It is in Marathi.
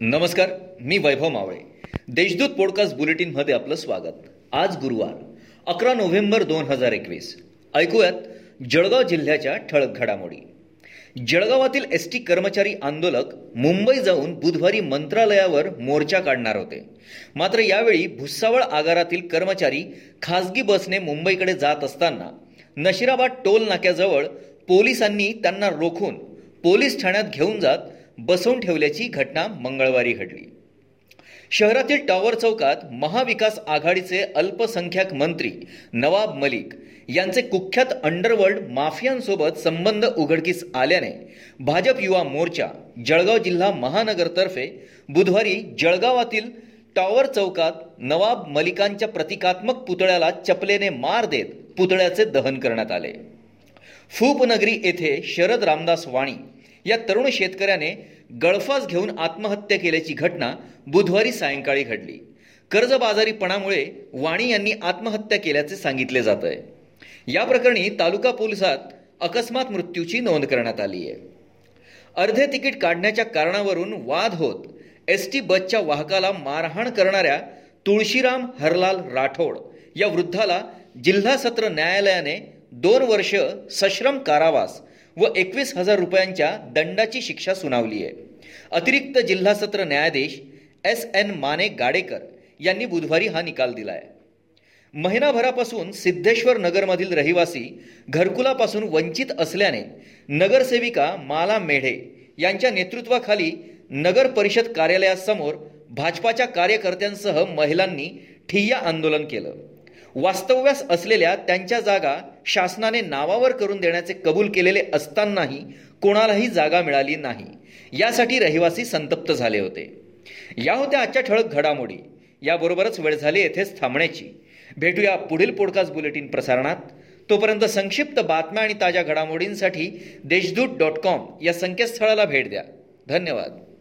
नमस्कार मी वैभव मावळे. देशदूत पॉडकास्ट बुलेटिनमध्ये आपलं स्वागत. आज गुरुवार अकरा नोव्हेंबर दोन हजार एकवीस. ऐकूयात जळगाव जिल्ह्याच्या ठळक घडामोडी. जळगावातील एस टी कर्मचारी आंदोलक मुंबई जाऊन बुधवारी मंत्रालयावर मोर्चा काढणार होते. मात्र यावेळी भुसावळ आगारातील कर्मचारी खासगी बसने मुंबईकडे जात असताना नशिराबाद टोल नाक्याजवळ पोलिसांनी त्यांना रोखून पोलीस ठाण्यात घेऊन जात बसवून ठेवल्याची घटना मंगळवारी घडली. शहरातील टॉवर चौकात महाविकास आघाडीचे अल्पसंख्याक मंत्री नवाब मलिक यांचे कुख्यात अंडरवर्ल्ड माफियांसोबत संबंध उघडकीस आल्याने भाजप युवा मोर्चा जळगाव जिल्हा महानगरतर्फे बुधवारी जळगावातील टॉवर चौकात नवाब मलिकांच्या प्रतिकात्मक पुतळ्याला चपलेने मार देत पुतळ्याचे दहन करण्यात आले. फूपनगरी येथे शरद रामदास वाणी या तरुण शेतकऱ्याने गळफास घेऊन आत्महत्या केल्याची घटना बुधवारी सायंकाळी घडली. कर्जबाजारीपणामुळे वाणी यांनी आत्महत्या केल्याचे सांगितले जात आहे या प्रकरणी तालुका पोलिसात अकस्मात मृत्यूची नोंद करण्यात आली आहे. अर्धे तिकीट काढण्याच्या कारणावरून वाद होत एस टी बसच्या वाहकाला मारहाण करणाऱ्या तुळशीराम हरलाल राठोड या वृद्धाला जिल्हा सत्र न्यायालयाने दोन वर्ष सश्रम कारावास व एकवीस हजार रुपयांच्या दंडाची शिक्षा सुनावली आहे. अतिरिक्त जिल्हा सत्र न्यायाधीश एस एन माने गाडेकर यांनी बुधवारी हा निकाल दिला आहे महिनाभरापासून सिद्धेश्वर नगरमधील रहिवासी घरकुलापासून वंचित असल्याने नगरसेविका माला मेढे यांच्या नेतृत्वाखाली नगर परिषद कार्यालयासमोर भाजपाच्या कार्यकर्त्यांसह महिलांनी ठिय्या आंदोलन केलं. वास्तव्यास असलेल्या त्यांच्या जागा शासनाने नावावर करून देण्याचे कबूल केलेले असतानाही कोणालाही जागा मिळाली नाही. यासाठी रहिवासी संतप्त झाले होते. या होत्या आजच्या ठळक घडामोडी. याबरोबरच वेळ झाली येथेच थांबण्याची. भेटूया पुढील पॉडकास्ट बुलेटिन प्रसारणात. तोपर्यंत संक्षिप्त बातम्या आणि ताज्या घडामोडींसाठी देशदूत डॉट कॉम या संकेतस्थळाला भेट द्या. धन्यवाद.